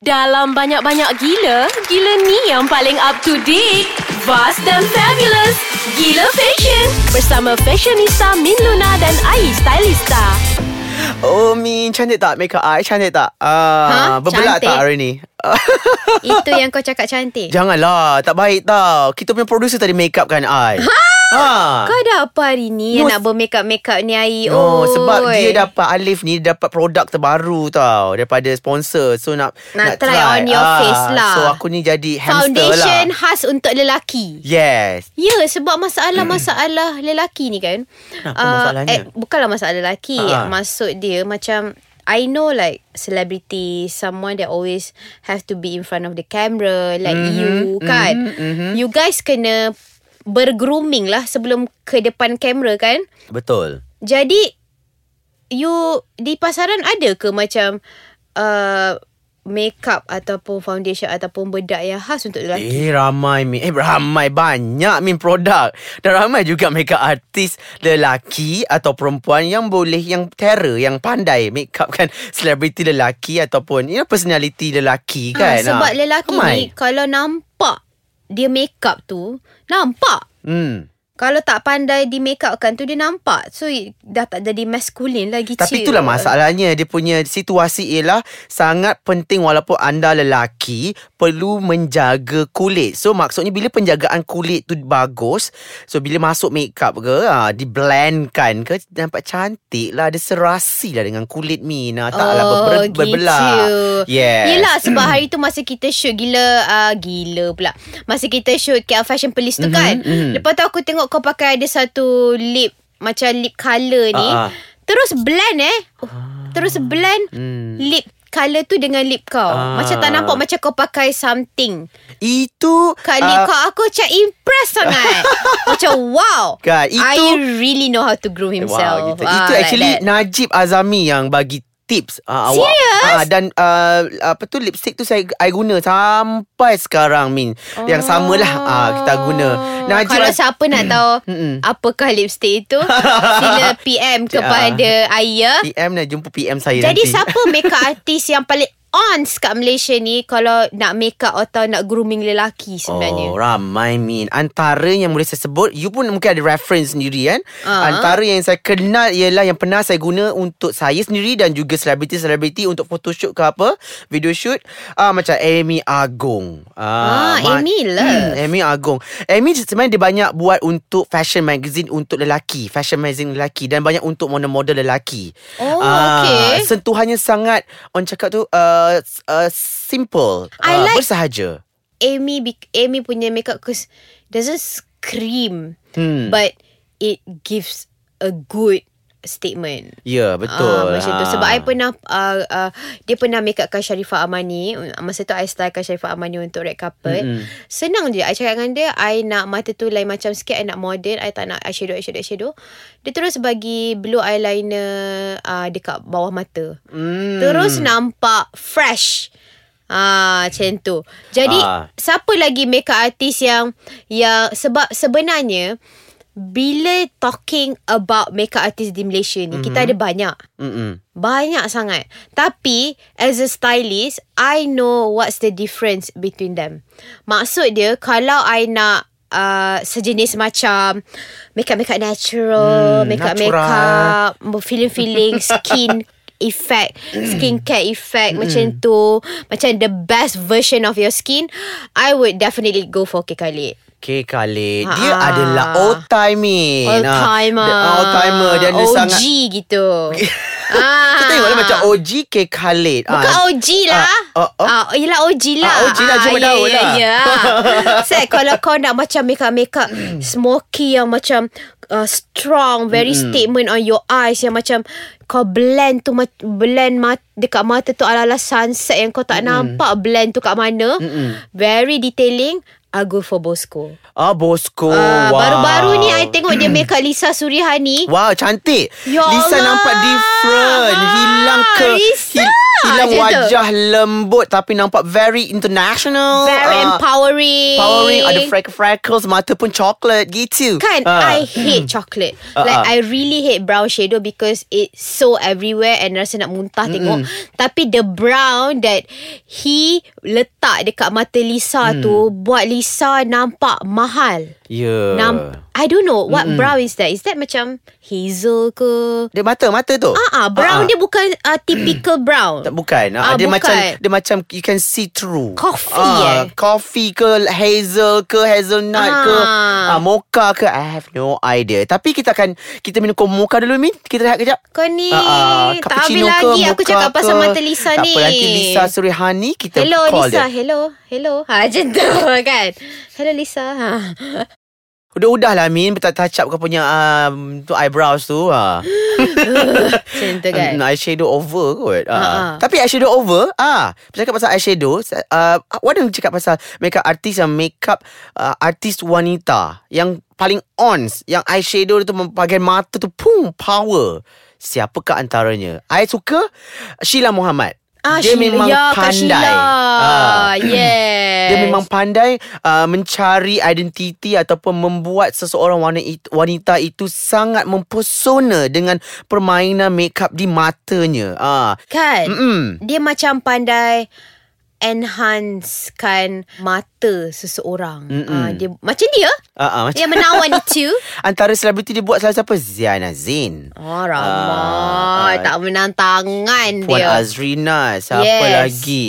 Dalam banyak-banyak gila, gila ni yang paling up to date. Vast dan fabulous. Gila Fashion. Bersama fashionista Min Luna dan Ai Stylista. Oh Min Cantik tak Make up I Cantik tak uh, Ha? Berbelak Cantik. tak hari ni Itu yang kau cakap cantik. Janganlah Tak baik tau Kita punya producer tadi make up kan I Ha Kau dah apa hari ni No, yang nak bermakeup-makeup ni Ai? Oh, Oi. sebab dia dapat Alif ni dia dapat produk terbaru tau daripada sponsor. So nak Nak try on your face lah. So aku ni jadi hamster Foundation lah. khas untuk lelaki. Yes. Ya, sebab masalah-masalah lelaki ni kan. Apa masalahnya? Eh, bukanlah masalah lelaki. Ha. Maksud dia macam I know like celebrity, someone that always have to be in front of the camera like Mhm, you kan. mhm, mhm. You guys kena bergrooming lah sebelum ke depan kamera kan. Betul. Jadi you di pasaran ada ke macam uh, makeup ataupun foundation ataupun bedak yang khas untuk lelaki? Eh ramai Min Eh ramai banyak Min produk Dan ramai juga makeup artis Lelaki Atau perempuan Yang boleh Yang terror Yang pandai Makeup kan Selebriti lelaki Ataupun You know personality lelaki kan ha, sebab Ah, lelaki ramai. ni kalau nampak dia makeup tu nampak. Hmm Kalau tak pandai di makeup kan tu dia nampak. So dah tak jadi maskulin lagi Tapi cik. itulah masalahnya Dia punya situasi ialah Sangat penting Walaupun anda lelaki Perlu menjaga kulit So maksudnya Bila penjagaan kulit tu bagus So bila masuk makeup ke ha, Di ke Nampak cantik lah Ada serasi lah Dengan kulit Min ha, Taklah Oh, ber, gitu. berbelah Yes Yelah sebab hari tu masa kita shoot gila uh, Gila pula Masa kita shoot KL Fashion Police tu Mhm, kan mhm. Lepas tu aku tengok kau pakai ada satu lip Macam lip colour ni ah. Terus blend eh oh, Terus blend Hmm. lip colour tu dengan lip kau Ah. Macam tak nampak macam kau pakai something Itu Kat lip ah, kau Aku macam impress sangat Macam wow Kan, itu- I really know how to groom himself Wow, gitu. Ah, Itu like actually that. Najib Azami yang bagi tips uh, awak. Uh, dan uh, apa tu lipstick tu saya I guna sampai sekarang Min. Yang samalah uh, kita guna. Najib Kalau Az- siapa nak tahu Mm-mm. apakah lipstick itu, sila PM kepada Aya. PM nak jumpa PM saya Jadi nanti. siapa makeup artist yang paling ons kat Malaysia ni kalau nak makeup atau nak grooming lelaki sebenarnya? Oh ramai Min Antara yang boleh saya sebut You pun mungkin ada reference sendiri kan Ah. Antara yang saya kenal Ialah yang pernah saya guna Untuk saya sendiri Dan juga selebriti-selebriti Untuk photoshoot ke apa Video shoot ah, Macam Amy Agong Ah, ma- Amy lah. Hmm, Amy Agong Amy sebenarnya dia banyak buat Untuk fashion magazine Untuk lelaki Fashion magazine lelaki Dan banyak untuk model-model lelaki Oh, Ah, okay. Sentuhannya sangat On cakap tu uh, uh, Simple I Ah, like- Bersahaja Amy Amy punya makeup cause doesn't scream Hmm. but it gives a good statement. Ya betul Ah, macam tu Ha. Sebab I pernah uh, uh, Dia pernah make upkan Sharifah Amani Masa tu I stylekan Sharifah Amani Untuk red carpet Mm-mm. Senang je I cakap dengan dia I nak mata tu lain macam sikit I nak modern I tak nak eyeshadow Eyeshadow eyeshadow Dia terus bagi Blue eyeliner uh, Dekat bawah mata hmm. Terus nampak Fresh Ah, macam tu. Jadi Ah. siapa lagi makeup artist yang yang sebab sebenarnya bila talking about makeup artist di Malaysia ni, mm-hmm. kita ada banyak. Mm-mm. Banyak sangat. Tapi as a stylist, I know what's the difference between them. Maksud dia kalau I nak uh, sejenis macam makeup-makeup natural, Hmm, makeup-makeup, feeling-feeling skin effect, skincare effect macam tu, macam the best version of your skin, I would definitely go for K Khalid. Okay Khalid Ha, Dia ah. adalah old timer Old timer. Old timer Dan dia OG sangat gitu. ah. Kita tengoklah macam OG K Khalid Bukan Ah, OG lah. Ah, oh, oh. Ah, yelah OG lah. Ah, OG lah, cuma ya, tahu ya, lah. Ya. Set kalau kau nak macam makeup-makeup smoky yang macam uh, strong, very statement on your eyes yang macam kau blend tu blend mat, dekat mata tu ala-ala sunset yang kau tak nampak blend tu kat mana. Mm-mm. Very detailing. I go for Bosco. Ah, Bosco. Ah, wow. Baru-baru ni I tengok dia make Lisa Surihani. Wow, cantik. Ya Lisa Allah. nampak different. Hilang ke Lisa. hilang Macam tu. wajah lembut tapi nampak very international. Very Ah, empowering. Empowering Ada freckles Mata pun coklat Gitu Kan Ah. I hate chocolate Ah, Like ah. I really hate brown shadow Because it's so everywhere And rasa nak muntah tengok Tapi the brown That He Letak dekat mata Lisa Mm. tu Buat Lisa nampak mahal. Ya. Nam I don't know What brown is that. Is that macam Hazel ke? Dia mata Mata tu? Ah ah brown Ah, ah. dia bukan uh, Typical brown Tak bukan. Ah, ah, Dia bukan. macam Dia macam You can see through. Coffee, eh? Coffee ke Hazel ke Hazelnut ke? Ah. ah, Mocha ke? I have no idea. Tapi kita akan Kita minum kopi mocha dulu Min. Kita rehat kejap. Kau ni Ah, ah, Tak habis ke, lagi. Aku cakap pasal ke. mata Lisa tak ni apa nanti Lisa Surihani Kita Hello call Lisa. dia. Hello Hello. Ha, Macam tu kan? Hello Lisa. Ha. Udah-udah lah Min Tak touch up kau punya um, tu Eyebrows tu ha. Macam tu kan Hmm, eyeshadow over kot. Ha, ha. Tapi eyeshadow over, ah, bercakap pasal eyeshadow, uh, Wadang cakap pasal makeup artist yang makeup uh, artis wanita yang paling ons, yang eyeshadow tu bahagian mata tu pum power. Siapakah antaranya? I suka Sheila Muhammad. Ah, dia Sheila. memang ya, pandai. Ah. Yes. Dia memang pandai uh, mencari identiti ataupun membuat seseorang wanita itu, wanita itu sangat mempesona dengan permainan makeup di matanya. Ah. Kan Mm-mm. Dia macam pandai Enhancekan Mata seseorang. Mm-mm. uh, dia Macam dia Ah, ah, macam Yang menawan itu. Antara selebriti dia buat salah siapa? Ziana Zain. Oh ramai Ah, Tak menang tangan Puan dia. Azrina Siapa Yes. lagi?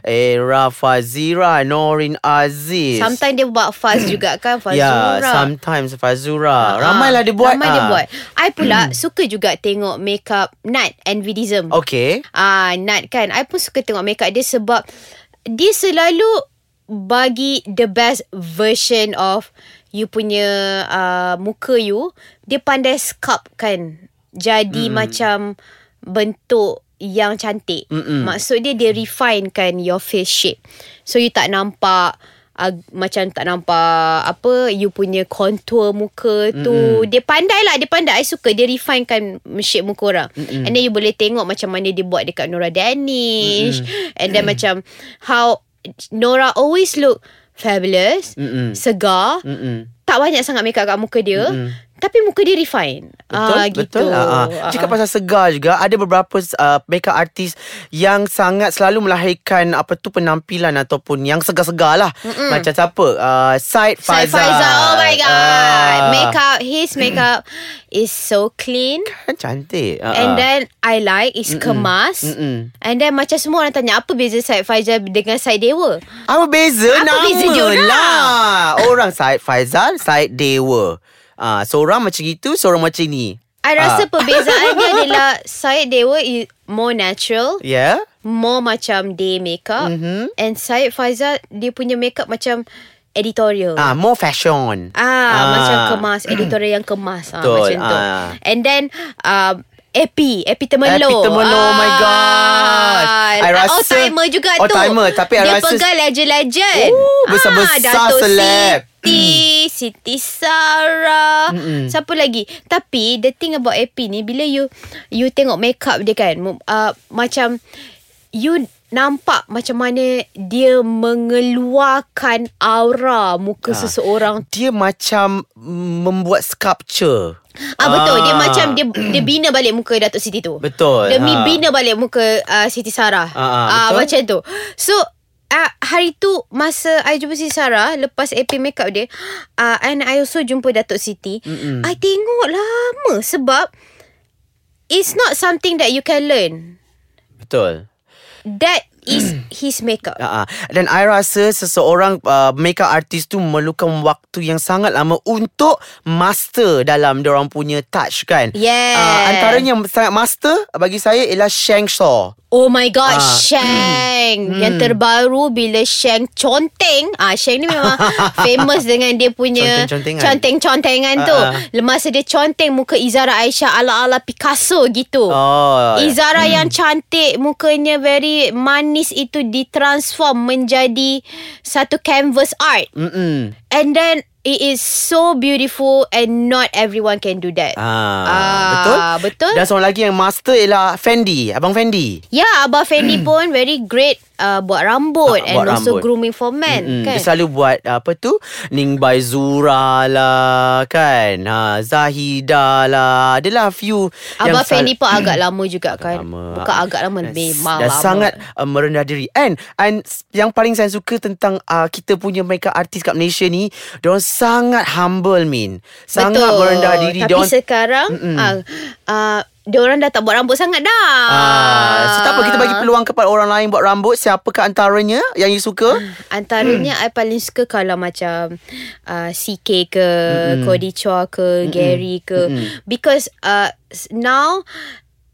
Era Fazira Norin Aziz. Sometimes dia buat fast juga kan Fazura. Ya Sometimes Fazura. Ah, Ramailah dia buat Ramai dia ah. buat. I pula suka juga tengok makeup Nat and Vidism. Okay. Ah, Nat kan. I pun suka tengok makeup dia sebab dia selalu bagi the best version of you punya uh, muka you. Dia pandai sculpt kan. Jadi mm. macam bentuk yang cantik. Mm-mm. Maksud dia dia refine kan your face shape. So you tak nampak uh, macam tak nampak apa you punya contour muka tu. Mm-mm. Dia pandai lah, dia pandai. I suka dia refine kan shape muka orang. Mm-mm. And then you boleh tengok macam mana dia buat dekat Nora Danish. Mm-mm. And then macam how Nora always look fabulous, Mm-mm. segar. Mm-mm. Tak banyak sangat makeup kat muka dia. Mm-mm. Tapi muka dia refine. Betul, ah, betul. gitu. Ah, ah. Cakap pasal segar juga, ada beberapa uh, makeup artis yang sangat selalu melahirkan apa tu penampilan ataupun yang segar-segar lah. Mm-mm. Macam siapa? Uh, Syed Syed Faizal. Faizal Oh my god Ah. Makeup His makeup Is so clean Kan cantik. Ah, And ah. then I like Is kemas Mm-mm. And then macam semua orang tanya Apa beza Syed Faizal Dengan Syed Dewa Apa beza Apa nama beza diorang? lah. Orang Syed Faizal, Syed Dewa. Ah, seorang macam itu, seorang macam ni. I rasa Ah. perbezaannya adalah Syed Dewa is more natural? Yeah? More macam day makeup Mhm. And Syed Faizal Dia punya makeup macam Editorial Ah, more fashion. Ah, Ah. macam kemas editorial yang kemas ah, Betul, macam tu. ah. And then um Epi, Epi Temelo. Epi Temelo, oh my gosh. I rasa- All timer juga All tu. timer, tapi I Dia rasa- pegang legend-legend. Oh, besar-besar Dato' celeb. Siti, Siti Sarah. Mm-mm. Siapa lagi? Tapi the thing about Epi ni bila you you tengok makeup dia kan, uh, macam you nampak macam mana dia mengeluarkan aura muka seseorang Dia macam membuat sculpture. Ah betul dia macam dia dia bina balik muka Datuk Siti tu. Betul, Demi ha. bina balik muka uh, Siti Sarah. Ah, ah, Ah, macam tu. So uh, hari tu masa I jumpa Siti Sarah lepas AP makeup dia uh, and I also jumpa Datuk Siti. Mm-mm. I tengok lama sebab it's not something that you can learn. Betul. That is his makeup. Uh, dan I rasa seseorang uh, makeup artist tu memerlukan waktu yang sangat lama untuk master dalam orang punya touch kan. Yes. Uh, antaranya yang sangat master bagi saya ialah Shang Shaw. Oh my god, Ah. Shang. Hmm. Yang terbaru bila Shang conteng. Ah Shang ni memang famous dengan dia punya Conteng-contengan. tu. Ah, ah. Lemas dia conteng muka Izara Aisyah ala-ala Picasso gitu. Oh. Izara yang cantik, mukanya very manis penis itu ditransform menjadi satu canvas art. Mm-mm. And then it is so beautiful and not everyone can do that. Ah, Ah, betul? betul. Dan seorang lagi yang master ialah Fendi, Abang Fendi. Ya, Abah Fendi pun very great uh, buat rambut Ah, and buat also rambut. grooming for men Mm-mm. kan. Dia selalu buat apa tu Ning by Zura lah Kan ha, Zahida lah Adalah few yang Abah sal- Fendi pun agak lama juga kan. lama. Bukan agak lama memang Dan lama. sangat uh, merendah diri And, and Yang paling saya suka Tentang uh, Kita punya makeup artist kat Malaysia ni Diorang sangat humble Min Sangat Betul. merendah diri Tapi Diorang sekarang uh, uh, Diorang dah tak buat rambut sangat dah Ah, so tak apa kita bagi peluang kepada orang lain buat rambut. Siapakah antaranya yang you suka? Antaranya I paling suka Kalau macam uh, CK ke Cody Chua ke Gary ke Because uh, Now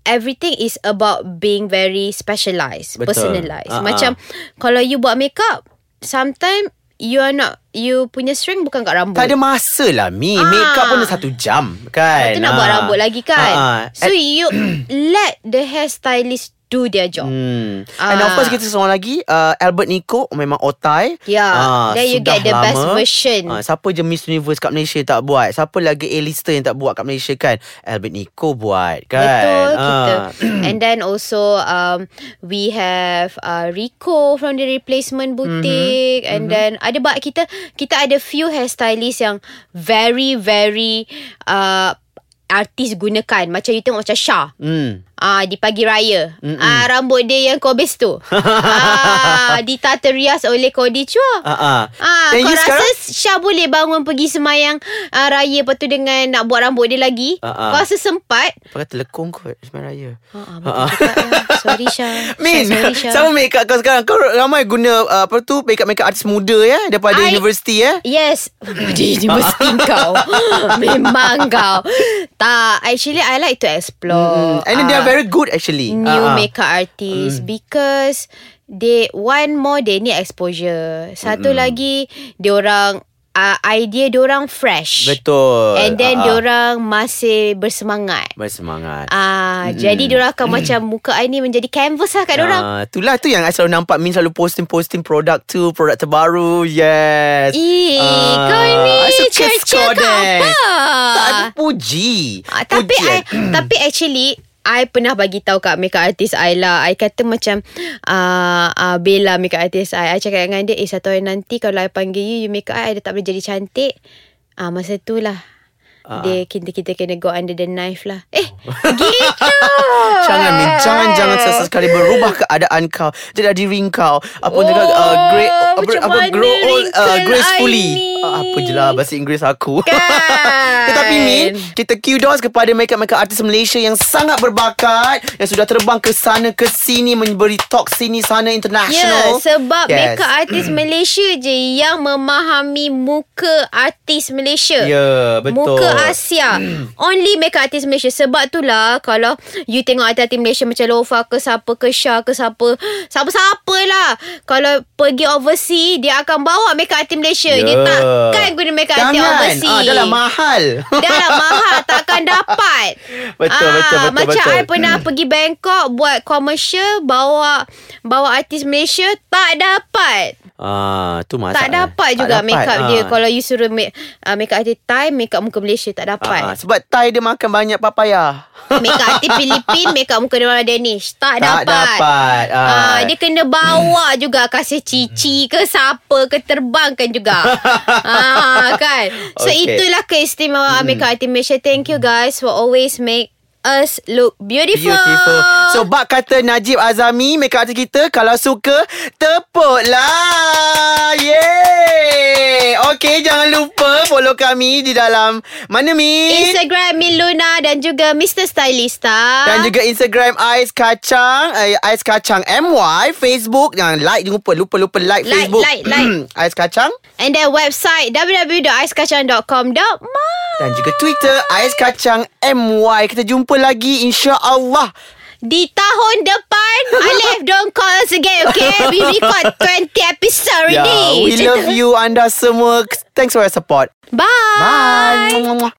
Everything is about being very specialized, Betul. personalized. Ah, ah. Macam kalau you buat makeup, sometimes you are not you punya strength bukan kat rambut. Tak ada masa lah Mi Ah. Makeup pun dah satu jam Kan Lepas tu nak buat Ah. rambut lagi kan. Ah, ah. So you let the hairstylist do their job. Hmm. And of course kita seorang lagi uh, Albert Nico memang otai. Yeah. Ah, Then you get the best lama. version. Ah, siapa je Miss Universe kat Malaysia tak buat? Siapa lagi A-lister yang tak buat kat Malaysia kan? Albert Nico buat kan? Betul Ah. kita. And then also um we have uh, Rico from the replacement boutique Mhm. and then ada bak kita kita ada few hairstylist yang very very uh artis gunakan macam you tengok macam Shah Hmm. Ah di pagi raya. Ah rambut dia yang kobis tu. ah ditata rias oleh Kodi Chua. Ah, ah. Ah, Dan kau rasa sekarang? Syah boleh bangun pergi semayang uh, raya lepas tu dengan nak buat rambut dia lagi? Ah, ah. Kau rasa sempat? Pakai telekong kot Semain raya Ha, ah, ah. Sorry Syah. Min Syah, sorry Syah. Sama makeup kau sekarang Kau ramai guna uh, Apa tu Makeup-makeup artis muda ya Daripada I- universiti ya Yes Di universiti kau Memang kau Tak Actually I like to explore And then are ah, very good actually. New Ah, ah. makeup artist. Because They One more They need exposure. Satu lagi Dia orang uh, Idea dia orang fresh. Betul. And then Ah, ah. dia orang Masih bersemangat. Bersemangat. Ah, mm. jadi diorang akan macam muka I ni menjadi canvas lah kat diorang. Ah, itulah tu yang I selalu nampak Min selalu posting-posting produk tu Produk terbaru. Yes. Ih, Ah, kau ni I suka cerca kau, apa? Tak ada puji. Ah, tapi I, Pujian. tapi actually I pernah bagi tahu kat makeup artist I lah. I kata macam uh, uh, Bella makeup artist I. I cakap dengan dia, eh satu hari nanti kalau I panggil you, you makeup I, I dah tak boleh jadi cantik. Ah uh, masa tu lah. Ah. Dia kita kita kena go under the knife lah. Eh, gitu. Jangan Min Jangan jangan sesekali berubah keadaan kau Jadi diri kau Apa oh, cakap uh, great, apa, apa, grow old uh, gracefully uh, Apa je lah bahasa Inggeris aku Kan? Tetapi Min Kita kudos kepada makeup-makeup artis Malaysia Yang sangat berbakat Yang sudah terbang ke sana ke sini Memberi talk sini sana Ya, international sebab Yes. makeup artis Malaysia je yang memahami muka artis Malaysia. Ya, betul. Muka Asia. Only makeup artis Malaysia. Sebab tu lah kalau you tengok artis-artis Malaysia macam Lofa ke siapa ke Syah ke siapa. Siapa-siapa lah. Kalau pergi overseas, dia akan bawa makeup artis Malaysia. Ya. Dia takkan guna makeup artis overseas. ah, Dah lah mahal Dah lah mahal Takkan dapat Betul, betul, betul, Macam betul. I pernah pergi Bangkok Buat commercial Bawa Bawa artis Malaysia Tak dapat Ah, tu masalah. Tak dapat juga dapat, make up ah. dia Kalau you suruh make, uh, make up artis Thai Make up muka Malaysia Tak Ah, dapat sebab Thai dia makan banyak papaya. Make up artis Filipin Make up muka orang Danish Tak, Tak dapat dapat. Ah. Ah, Dia kena bawa juga Kasih cici ke Siapa ke Terbangkan juga ah, Kan So Okay. itulah keistimewaan hmm. Make up artis Malaysia Thank you guys For always make us look beautiful Beautiful. So bak kata Najib Azami makeup artist kita kalau suka tepuklah. Yeay. Okay jangan lupa follow kami di dalam mana Mi? Instagram Min Luna dan juga Mr. Stylista. dan juga Instagram Ais Kacang uh, Ais Kacang MY Facebook Jangan like Jangan lupa Lupa-lupa like, Like, Facebook like, like. Ais Kacang And then website www.aiskacang.com.my Dan juga Twitter Ais Kacang MY Kita jumpa lagi InsyaAllah. Di tahun depan Alif don't call us again Okay? We record 20 episode Yeah, already. we love you anda semua. Thanks for your support. Bye. Bye.